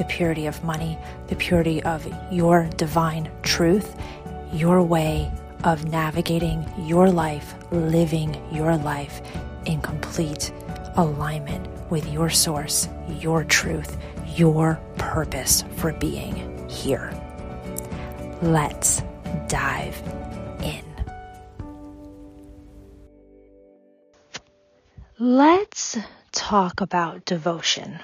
the purity of money, the purity of your divine truth, your way of navigating your life, living your life in complete alignment with your source, your truth, your purpose for being here. Let's dive in. Let's talk about devotion.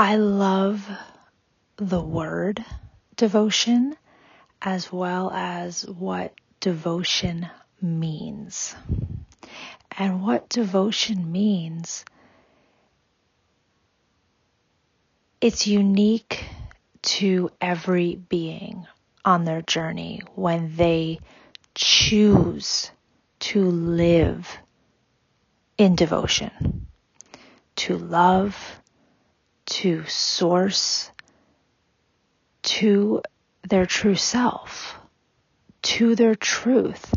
I love the word devotion as well as what devotion means. And what devotion means, it's unique to every being on their journey when they choose to live in devotion, to love, to source to their true self, to their truth,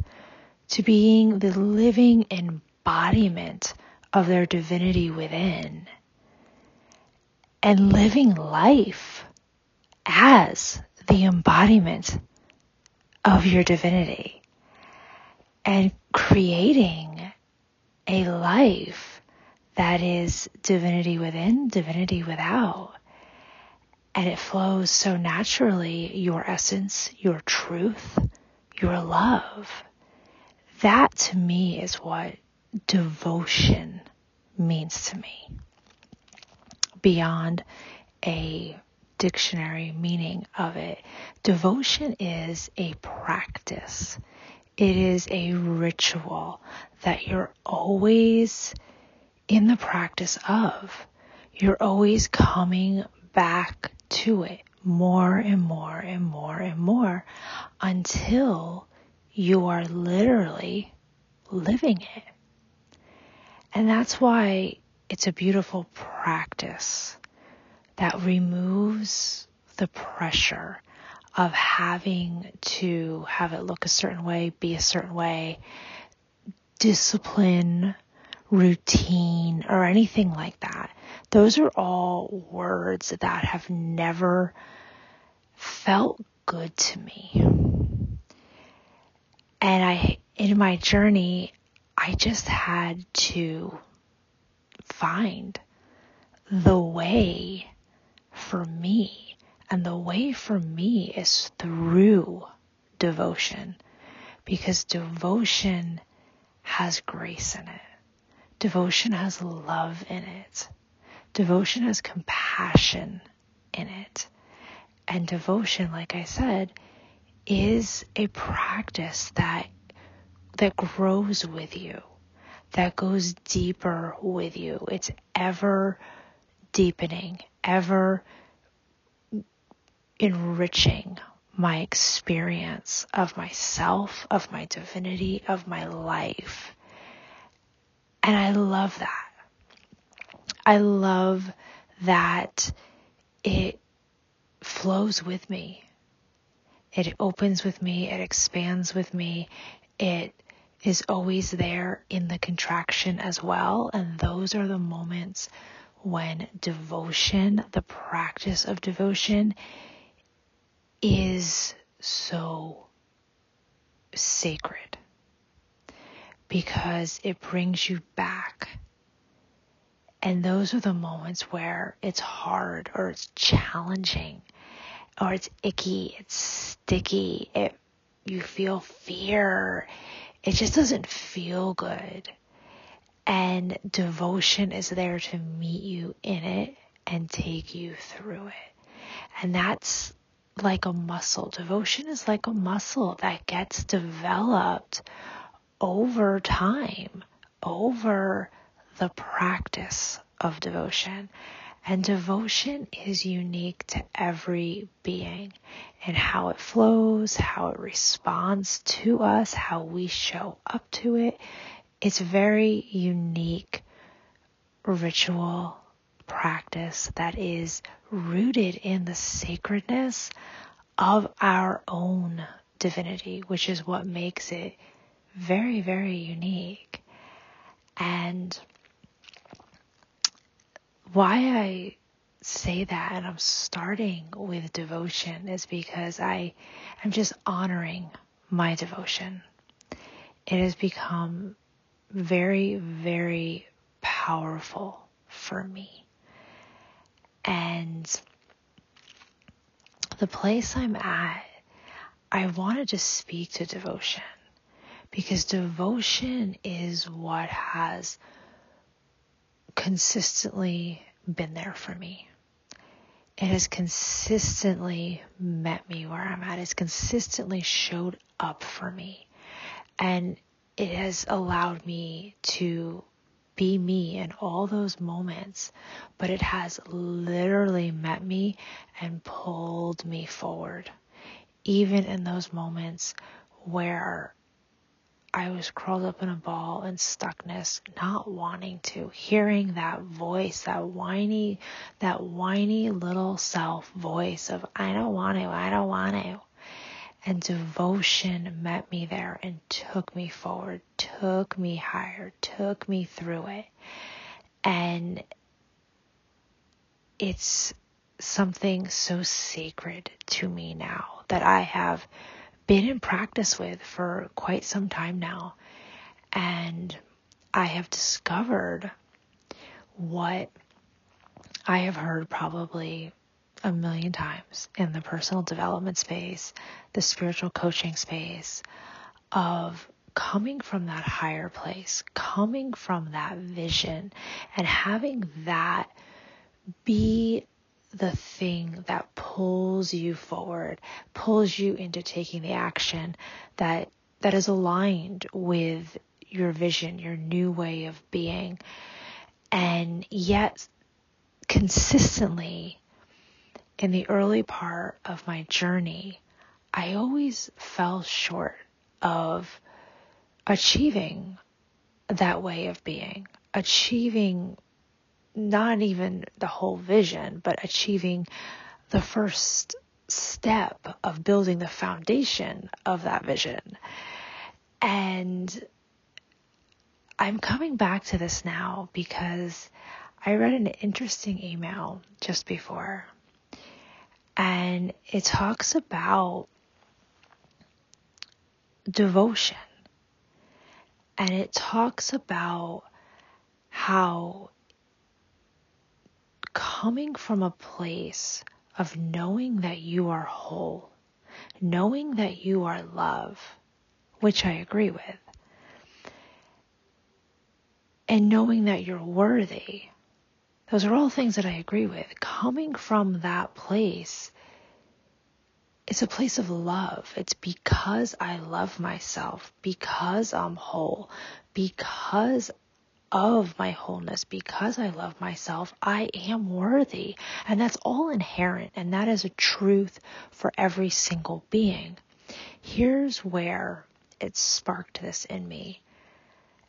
to being the living embodiment of their divinity within, and living life as the embodiment of your divinity, and creating a life that is divinity within, divinity without. And it flows so naturally your essence, your truth, your love. That to me is what devotion means to me. Beyond a dictionary meaning of it, devotion is a practice. It is a ritual that you're always in the practice of. You're always coming back to it more and more and more and more until you are literally living it. And that's why it's a beautiful practice that removes the pressure of having to have it look a certain way, be a certain way, discipline, routine or anything like that. Those are all words that have never felt good to me. And I, in my journey, I just had to find the way for me. And the way for me is through devotion because devotion has grace in it. Devotion has love in it. Devotion has compassion in it. And devotion, like I said, is a practice that that grows with you, that goes deeper with you. It's ever deepening, ever enriching my experience of myself, of my divinity, of my life. And I love that. I love that it flows with me. It opens with me. It expands with me. It is always there in the contraction as well. And those are the moments when devotion, the practice of devotion, is so sacred because it brings you back. And those are the moments where it's hard or it's challenging or it's icky, it's sticky, it, you feel fear. It just doesn't feel good. And devotion is there to meet you in it and take you through it. And that's like a muscle. Devotion is like a muscle that gets developed over time, over the practice of devotion. And devotion is unique to every being and how it flows, how it responds to us, how we show up to it. It's very unique ritual practice that is rooted in the sacredness of our own divinity, which is what makes it very, very unique. And why I say that and I'm starting with devotion is because I am just honoring my devotion. It has become very, very powerful for me. And the place I'm at, I wanted to just speak to devotion because devotion is what has consistently been there for me. It has consistently met me where I'm at. It's consistently showed up for me. And it has allowed me to be me in all those moments, but it has literally met me and pulled me forward. Even in those moments where I was curled up in a ball in stuckness, not wanting to, hearing that voice, that whiny, that whiny little self voice of, I don't want to, I don't want to. And devotion met me there and took me forward, took me higher, took me through it. And it's something so sacred to me now that I have been in practice with for quite some time now. And I have discovered what I have heard probably a million times in the personal development space, the spiritual coaching space of coming from that higher place, coming from that vision and having that be the thing that pulls you forward, pulls you into taking the action that that is aligned with your vision, your new way of being. And yet consistently in the early part of my journey, I always fell short of achieving that way of being, achieving not even the whole vision, but achieving the first step of building the foundation of that vision. And I'm coming back to this now because I read an interesting email just before. And it talks about devotion. And it talks about how coming from a place of knowing that you are whole, knowing that you are love, which I agree with, and knowing that you're worthy. Those are all things that I agree with. Coming from that place, it's a place of love. It's because I love myself, because I'm whole, because of my wholeness, because I love myself, I am worthy. And that's all inherent. And that is a truth for every single being. Here's where it sparked this in me.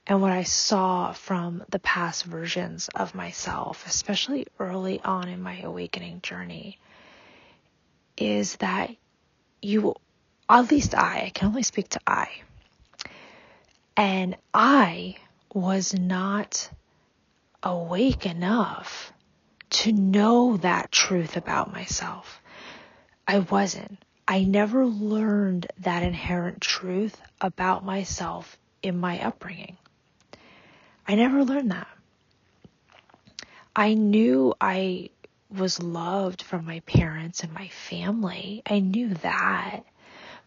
And what I saw from the past versions of myself, especially early on in my awakening journey, is that you, at least I, I can only speak to I. And I was not awake enough to know that truth about myself. I wasn't. I never learned that inherent truth about myself in my upbringing. I never learned that. I knew I was loved from my parents and my family. I knew that.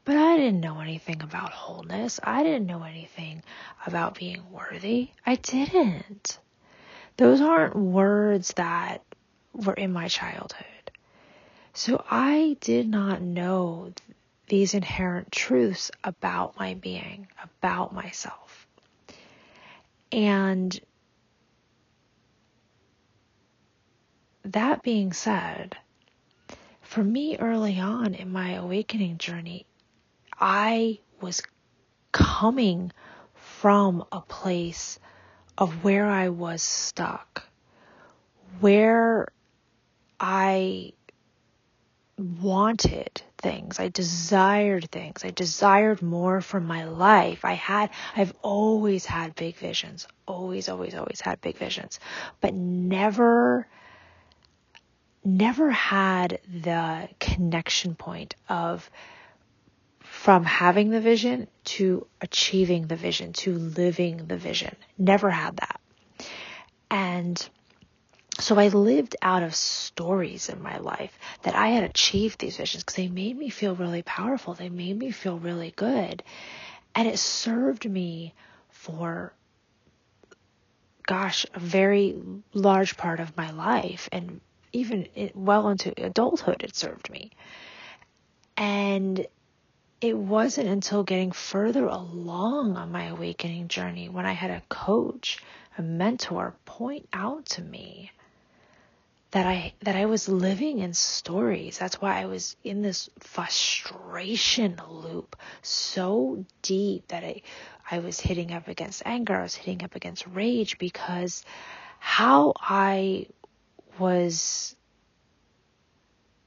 But I didn't know anything about wholeness. I didn't know anything about being worthy. I didn't. Those aren't words that were in my childhood. So I did not know these inherent truths about my being, about myself. And that being said, for me early on in my awakening journey, I was coming from a place of where I was stuck, where I wanted things. I desired things. I desired more from my life. I had, I've always had big visions. Always, always, always had big visions, but never, never had the connection point of from having the vision to achieving the vision to living the vision. Never had that. And so I lived out of stories in my life that I had achieved these visions because they made me feel really powerful. They made me feel really good. And it served me for, gosh, a very large part of my life. And even well into adulthood, it served me. And it wasn't until getting further along on my awakening journey when I had a coach, a mentor point out to me that I that I was living in stories. That's why I was in this frustration loop so deep that I I was hitting up against anger, I was hitting up against rage because how I was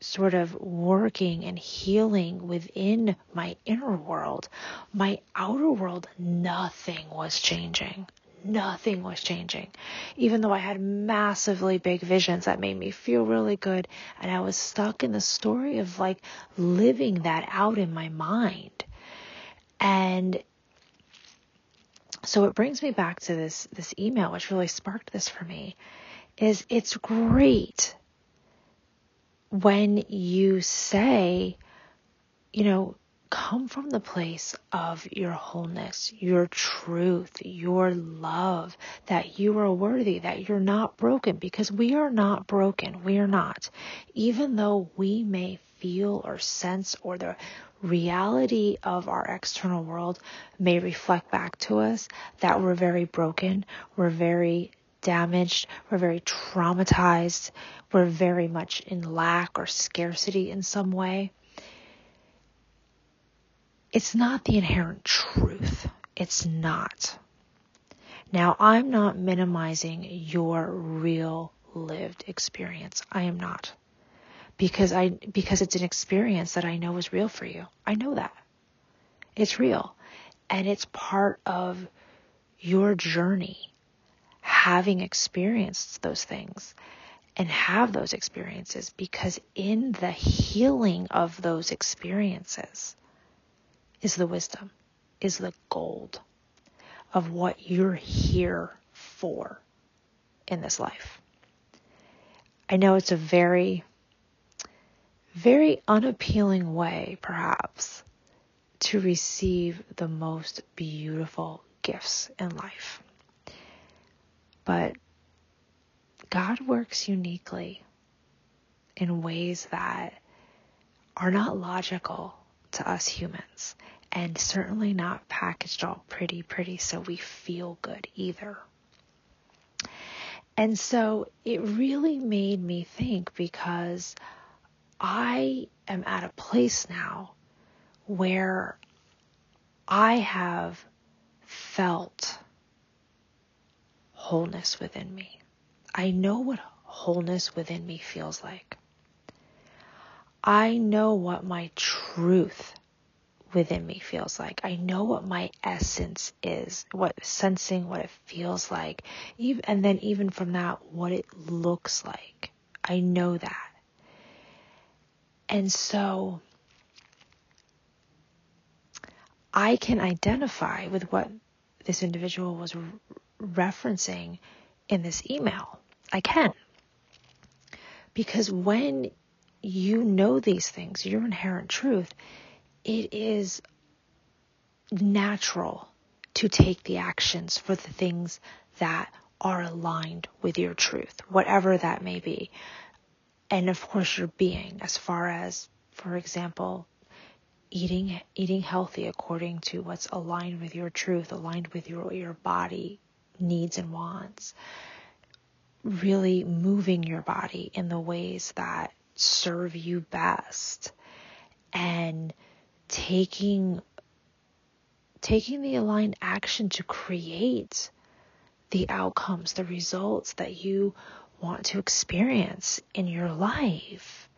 sort of working and healing within my inner world, my outer world, nothing was changing nothing was changing. Even though I had massively big visions that made me feel really good. And I was stuck in the story of like living that out in my mind. And so it brings me back to this, this email, which really sparked this for me is it's great when you say, you know, come from the place of your wholeness, your truth, your love, that you are worthy, that you're not broken, because we are not broken. We are not. Even though we may feel or sense or the reality of our external world may reflect back to us that we're very broken, we're very damaged, we're very traumatized, we're very much in lack or scarcity in some way it's not the inherent truth. It's not. Now, I'm not minimizing your real lived experience. I am not. Because I because it's an experience that I know is real for you. I know that. It's real. And it's part of your journey having experienced those things and have those experiences because in the healing of those experiences is the wisdom, is the gold of what you're here for in this life. I know it's a very, very unappealing way, perhaps, to receive the most beautiful gifts in life. But God works uniquely in ways that are not logical to us humans and certainly not packaged all pretty, pretty so we feel good either. And so it really made me think because I am at a place now where I have felt wholeness within me. I know what wholeness within me feels like. I know what my truth within me feels like. I know what my essence is, what sensing what it feels like. Even, and then even from that, what it looks like. I know that. And so I can identify with what this individual was referencing in this email. I can. Because when you know these things, your inherent truth, it is natural to take the actions for the things that are aligned with your truth, whatever that may be. And of course, your being, as far as, for example, eating eating healthy according to what's aligned with your truth, aligned with your your body needs and wants. really moving your body in the ways that serve you best and taking taking the aligned action to create the outcomes, the results that you want to experience in your life.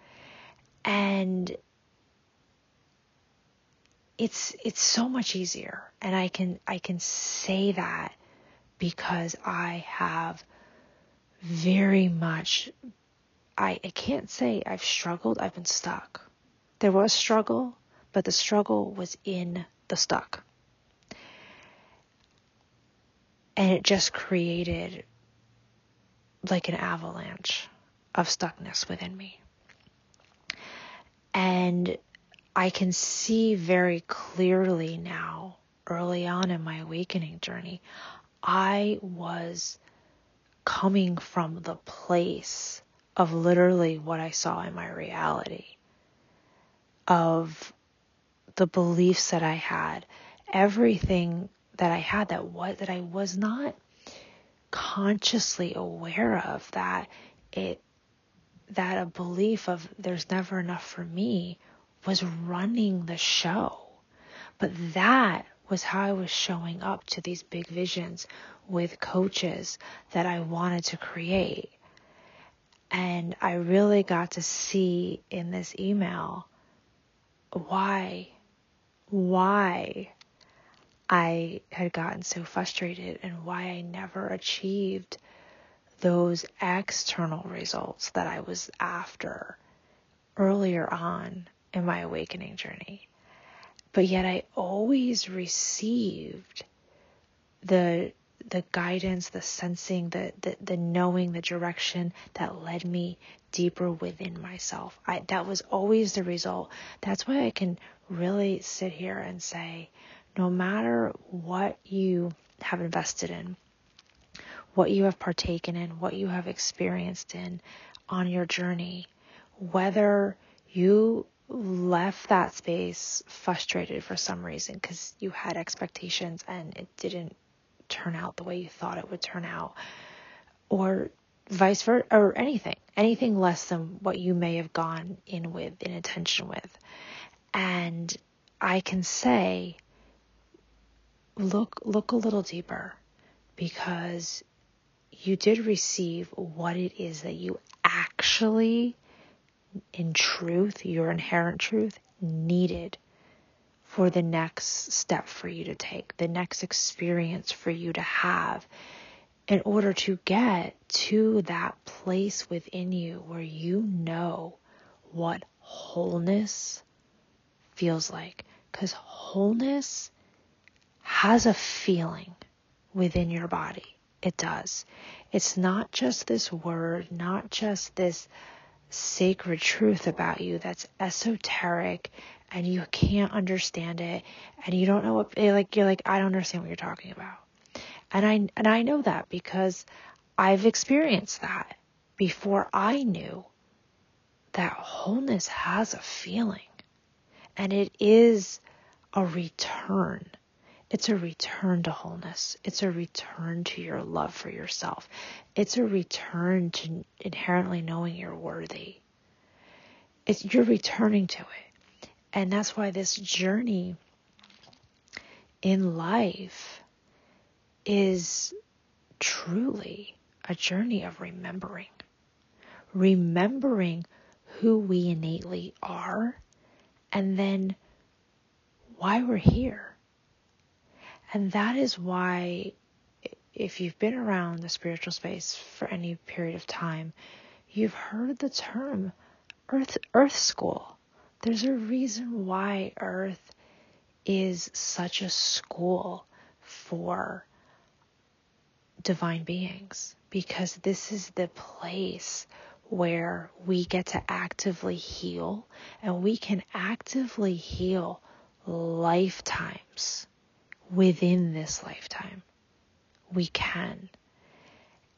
And it's it's so much easier and I can I can say that because I have very much I, I can't say I've struggled, I've been stuck. There was struggle, but the struggle was in the stuck. And it just created like an avalanche of stuckness within me. And I can see very clearly now, early on in my awakening journey, I was coming from the place of literally what I saw in my reality, of the beliefs that I had, everything that I had that what that I was not consciously aware of that it that a belief of there's never enough for me was running the show. But that was how I was showing up to these big visions with coaches that I wanted to create. And I really got to see in this email why, why I had gotten so frustrated and why I never achieved those external results that I was after earlier on in my awakening journey. But yet I always received the the guidance, the sensing, the, the, the knowing, the direction that led me deeper within myself. I, that was always the result. That's why I can really sit here and say, no matter what you have invested in, what you have partaken in, what you have experienced in on your journey, whether you left that space frustrated for some reason because you had expectations and it didn't turn out the way you thought it would turn out, or vice versa, or anything, anything less than what you may have gone in with, in intention with. And I can say, look, look a little deeper because you did receive what it is that you actually, in truth, your inherent truth, needed for the next step for you to take, the next experience for you to have in order to get to that place within you where you know what wholeness feels like. Because wholeness has a feeling within your body. It does. It's not just this word, not just this sacred truth about you that's esoteric and you can't understand it and you don't know what eh, like you're like I don't understand what you're talking about. And I and I know that because I've experienced that before I knew that wholeness has a feeling and it is a return. It's a return to wholeness. It's a return to your love for yourself. It's a return to inherently knowing you're worthy. It's you're returning to it. And that's why this journey in life is truly a journey of remembering. Remembering who we innately are and then why we're here. And that is why, if you've been around the spiritual space for any period of time, you've heard the term earth, earth school. There's a reason why Earth is such a school for divine beings because this is the place where we get to actively heal and we can actively heal lifetimes within this lifetime. We can.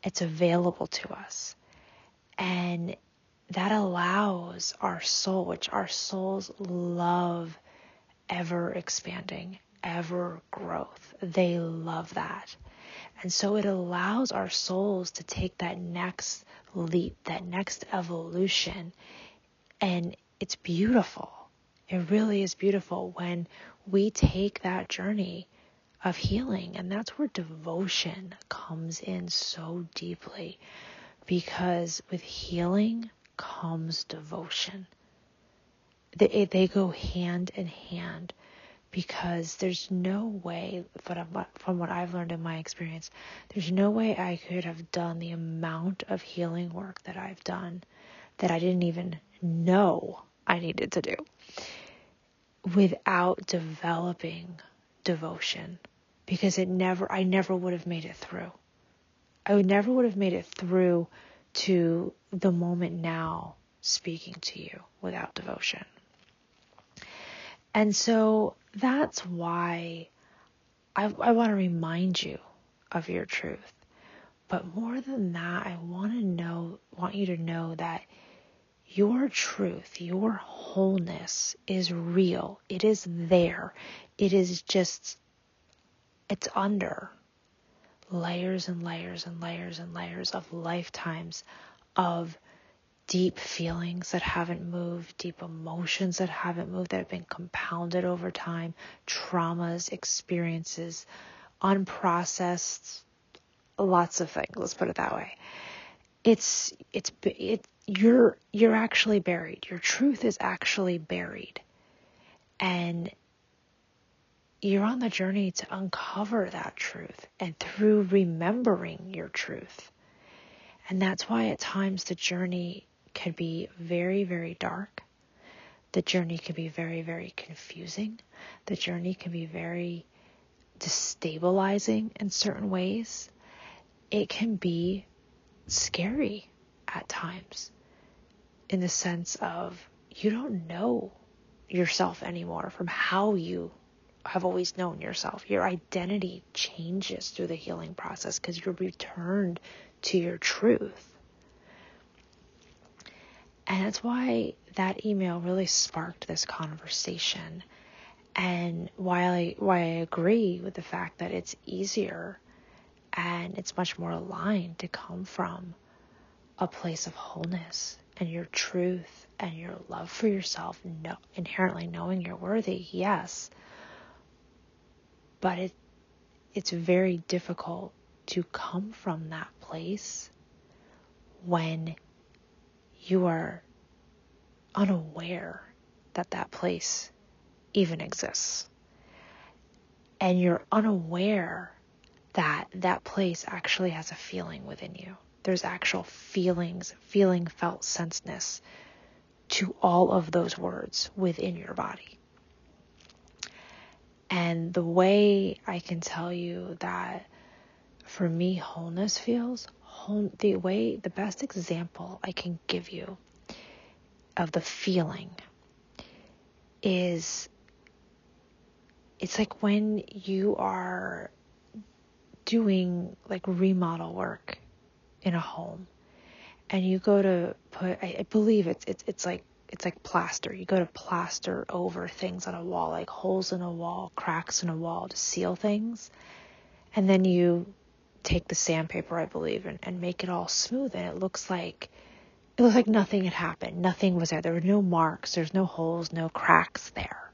It's available to us. And that allows our soul, which our souls love ever expanding, ever growth. They love that. And so it allows our souls to take that next leap, that next evolution. And it's beautiful. It really is beautiful when we take that journey of healing. And that's where devotion comes in so deeply because with healing comes devotion. They, they go hand in hand because there's no way, from what I've learned in my experience, there's no way I could have done the amount of healing work that I've done that I didn't even know I needed to do without developing devotion because it never I never would have made it through. I would never would have made it through to the moment now speaking to you without devotion. And so that's why I, I want to remind you of your truth. But more than that, I want to know, want you to know that your truth, your wholeness is real. It is there. It is just, it's under layers and layers and layers and layers of lifetimes of deep feelings that haven't moved, deep emotions that haven't moved, that have been compounded over time, traumas, experiences, unprocessed, lots of things. Let's put it that way. It's it's it you're you're actually buried. Your truth is actually buried. And you're on the journey to uncover that truth and through remembering your truth. And that's why at times the journey can be very, very dark. The journey can be very, very confusing. The journey can be very destabilizing in certain ways. It can be scary at times in the sense of you don't know yourself anymore from how you have always known yourself. Your identity changes through the healing process because you're returned to your truth. And that's why that email really sparked this conversation. And while I, why I agree with the fact that it's easier and it's much more aligned to come from a place of wholeness and your truth and your love for yourself, no, inherently knowing you're worthy, yes. But it, it's very difficult to come from that place when you are unaware that that place even exists. And you're unaware that that place actually has a feeling within you. There's actual feelings, feeling, felt, senseness to all of those words within your body. And the way I can tell you that for me, wholeness feels whole, the way, the best example I can give you of the feeling is it's like when you are doing like remodel work in a home and you go to put I, I believe it's it's it's like it's like plaster. You go to plaster over things on a wall, like holes in a wall, cracks in a wall to seal things. And then you take the sandpaper, I believe, and, and make it all smooth. And it looks like it looks like nothing had happened. Nothing was there. There were no marks. There's no holes, no cracks there.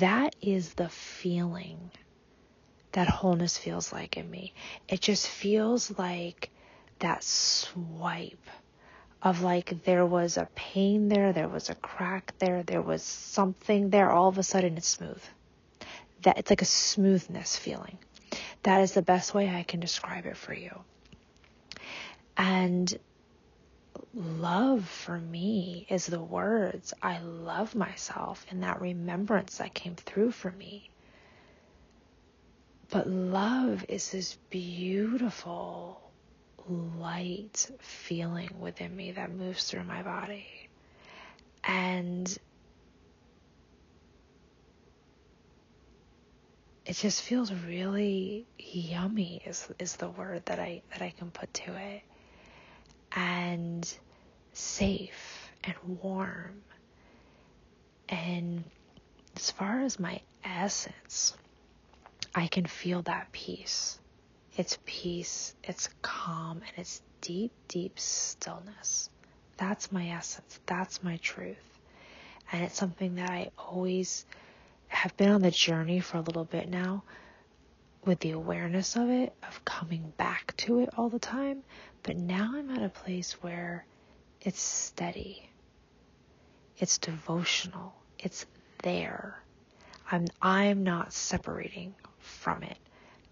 That is the feeling that wholeness feels like in me. It just feels like that swipe of like there was a pain there, there was a crack there, there was something there. All of a sudden it's smooth. That it's like a smoothness feeling. That is the best way I can describe it for you. And love for me is the words I love myself and that remembrance that came through for me. But love is this beautiful light feeling within me that moves through my body. And it just feels really yummy is is the word that I that I can put to it. And safe and warm. And as far as my essence, I can feel that peace it's peace, it's calm, and it's deep, deep stillness. That's my essence. That's my truth. And it's something that I always have been on the journey for a little bit now with the awareness of it, of coming back to it all the time. But now I'm at a place where it's steady, it's devotional, it's there. I'm I'm not separating from it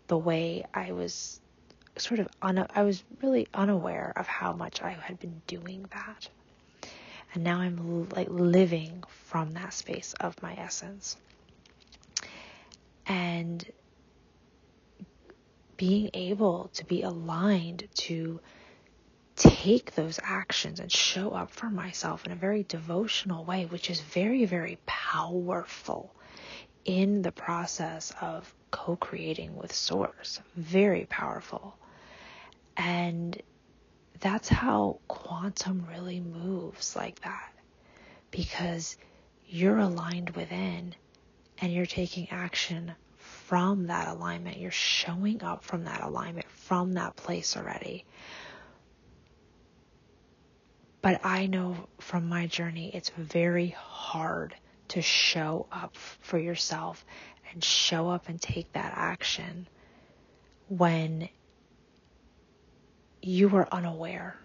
the way I was sort of un, I was really unaware of how much I had been doing that. And now I'm like living from that space of my essence. And being able to be aligned to take those actions and show up for myself in a very devotional way, which is very, very powerful in the process of co creating with Source. Very powerful. And that's how quantum really moves like that. Because you're aligned within and you're taking action from that alignment. You're showing up from that alignment, from that place already. But I know from my journey, it's very hard to show up for yourself and show up and take that action when you are unaware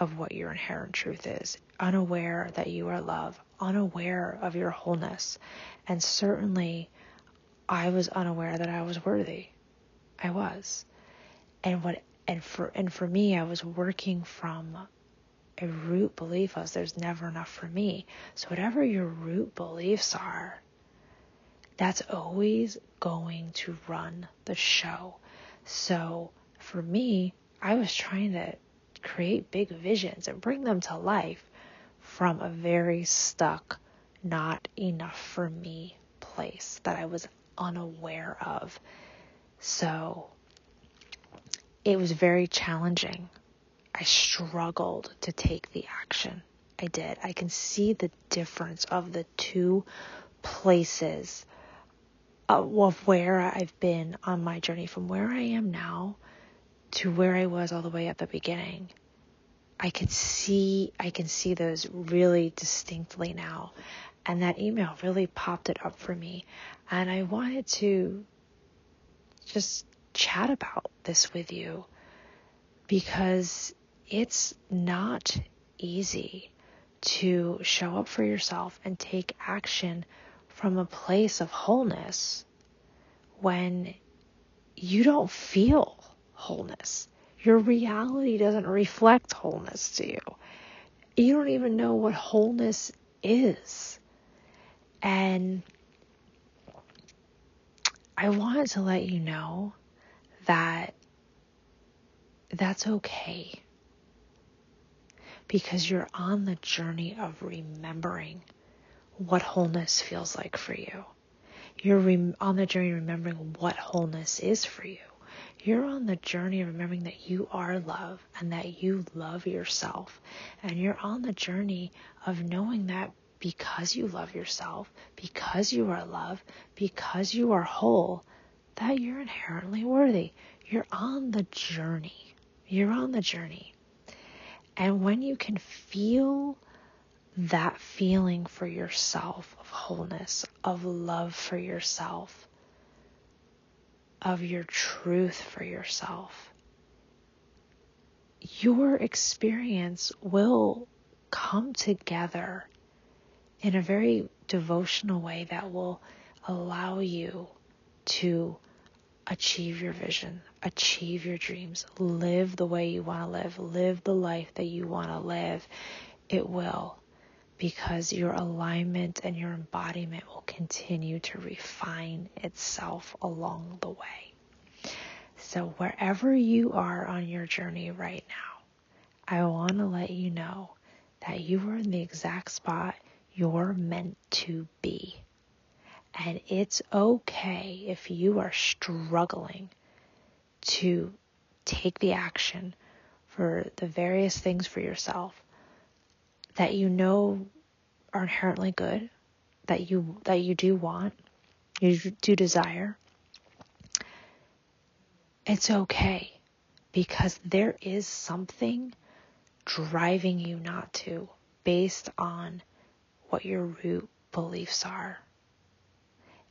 of what your inherent truth is, unaware that you are love, unaware of your wholeness. And certainly, I was unaware that I was worthy. I was. And what and for and for me I was working from a root belief of there's never enough for me. So whatever your root beliefs are, that's always going to run the show. So for me, I was trying to create big visions and bring them to life from a very stuck, not enough for me place that I was unaware of. So it was very challenging. I struggled to take the action. I did. I can see the difference of the two places uh, of where I've been on my journey from where I am now to where I was all the way at the beginning. I could see I can see those really distinctly now. And that email really popped it up for me. And I wanted to just chat about this with you because it's not easy to show up for yourself and take action from a place of wholeness when you don't feel wholeness. Your reality doesn't reflect wholeness to you. You don't even know what wholeness is. And I wanted to let you know that that's okay because you're on the journey of remembering what wholeness feels like for you. You're re- on the journey remembering what wholeness is for you. You're on the journey of remembering that you are love and that you love yourself. And you're on the journey of knowing that because you love yourself, because you are love, because you are whole, that you're inherently worthy. You're on the journey. You're on the journey. And when you can feel that feeling for yourself of wholeness, of love for yourself, of your truth for yourself, your experience will come together in a very devotional way that will allow you to achieve your vision, achieve your dreams, live the way you want to live, live the life that you want to live, it will because your alignment and your embodiment will continue to refine itself along the way. So, wherever you are on your journey right now, I want to let you know that you are in the exact spot you're meant to be. And it's okay if you are struggling to take the action for the various things for yourself that you know are inherently good, that you that you do want, you do desire. it's okay because there is something driving you not to based on what your root beliefs are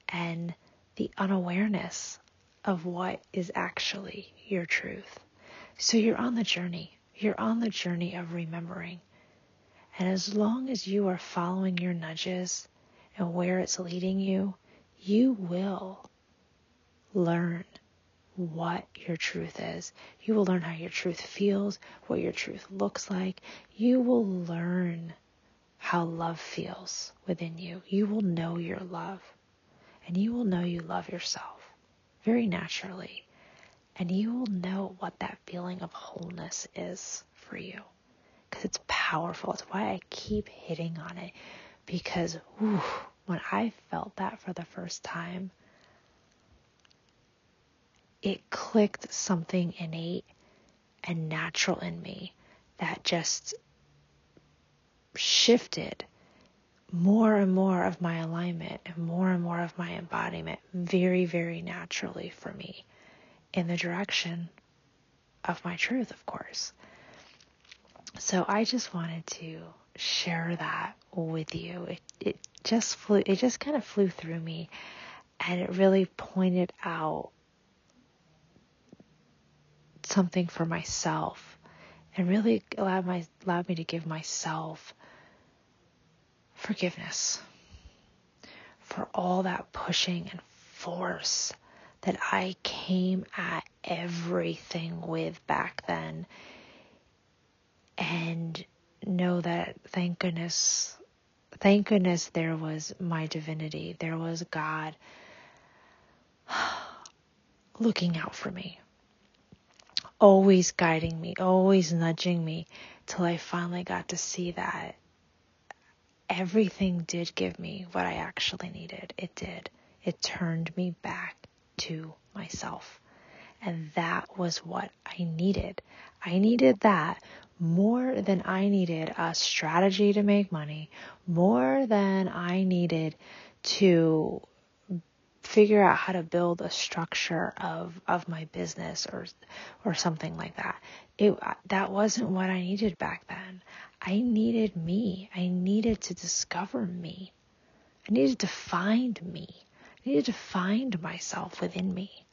and the unawareness of what is actually your truth. So you're on the journey. You're on the journey of remembering. And as long as you are following your nudges and where it's leading you, you will learn what your truth is. You will learn how your truth feels, what your truth looks like. You will learn how love feels within you. You will know your love and you will know you love yourself very naturally. And you will know what that feeling of wholeness is for you because it's powerful. It's why I keep hitting on it because whew, when I felt that for the first time, it clicked something innate and natural in me that just shifted more and more of my alignment and more and more of my embodiment very, very naturally for me in the direction of my truth, of course. So I just wanted to share that with you. It, it just flew, it just kind of flew through me and it really pointed out something for myself and really allowed my allowed me to give myself forgiveness for all that pushing and force that I came at everything with back then. And know that thank goodness thank goodness there was my divinity. There was God looking out for me always guiding me, always nudging me till I finally got to see that everything did give me what I actually needed. It did. It turned me back to myself. And that was what I needed. I needed that more than I needed a strategy to make money, more than I needed to figure out how to build a structure of of my business or or something like that. It that wasn't what I needed back then. I needed me. I needed to discover me. I needed to find me. I needed to find myself within me.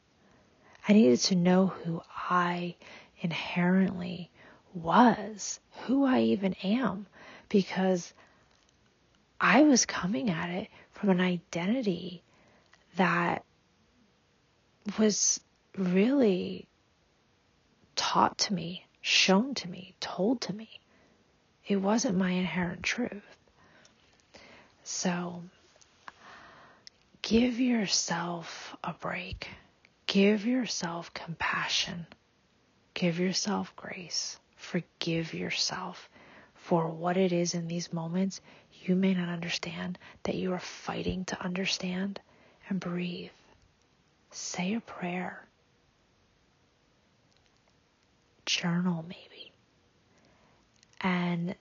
I needed to know who I inherently was, who I even am, because I was coming at it from an identity that was really taught to me, shown to me, told to me. It wasn't my inherent truth. So give yourself a break. Give yourself compassion. Give yourself grace. Forgive yourself for what it is in these moments you may not understand that you are fighting to understand and breathe. Say a prayer. Journal, maybe. And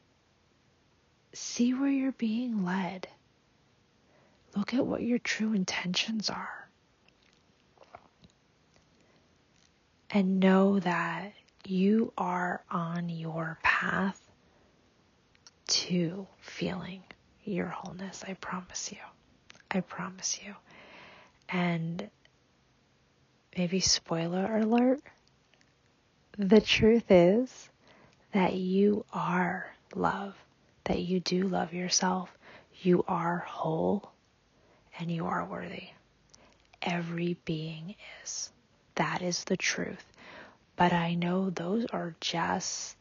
see where you're being led. Look at what your true intentions are. And know that you are on your path to feeling your wholeness. I promise you. I promise you. And maybe spoiler alert, the truth is that you are love, that you do love yourself, you are whole, and you are worthy. Every being is. That is the truth. But I know those are just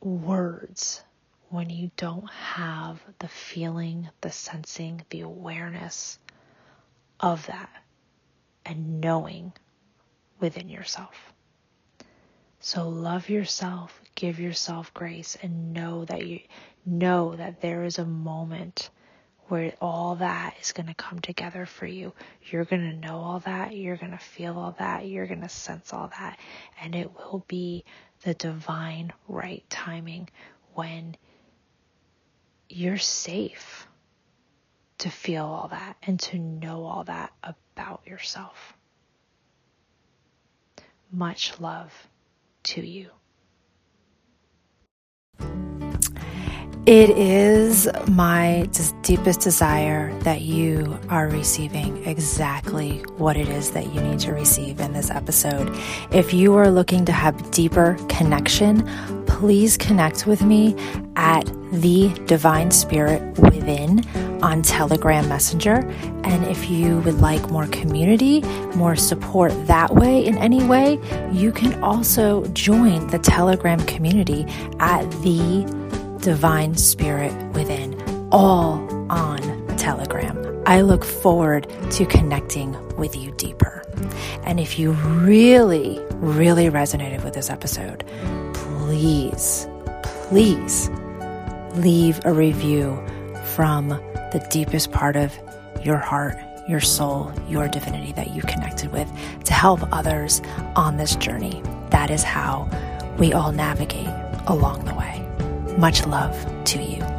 words when you don't have the feeling, the sensing, the awareness of that and knowing within yourself. So love yourself, give yourself grace and know that you know that there is a moment where all that is going to come together for you. You're going to know all that, you're going to feel all that, you're going to sense all that, and it will be the divine right timing when you're safe to feel all that and to know all that about yourself. much love to you. It is my deepest desire that you are receiving exactly what it is that you need to receive in this episode. If you are looking to have deeper connection, please connect with me at the Divine Spirit Within on Telegram Messenger. And if you would like more community, more support that way in any way, you can also join the Telegram community at the divine spirit within, all on Telegram. I look forward to connecting with you deeper. And if you really, really resonated with this episode, please, please leave a review from the deepest part of your heart, your soul, your divinity that you connected with to help others on this journey. That is how we all navigate along the way. Much love to you.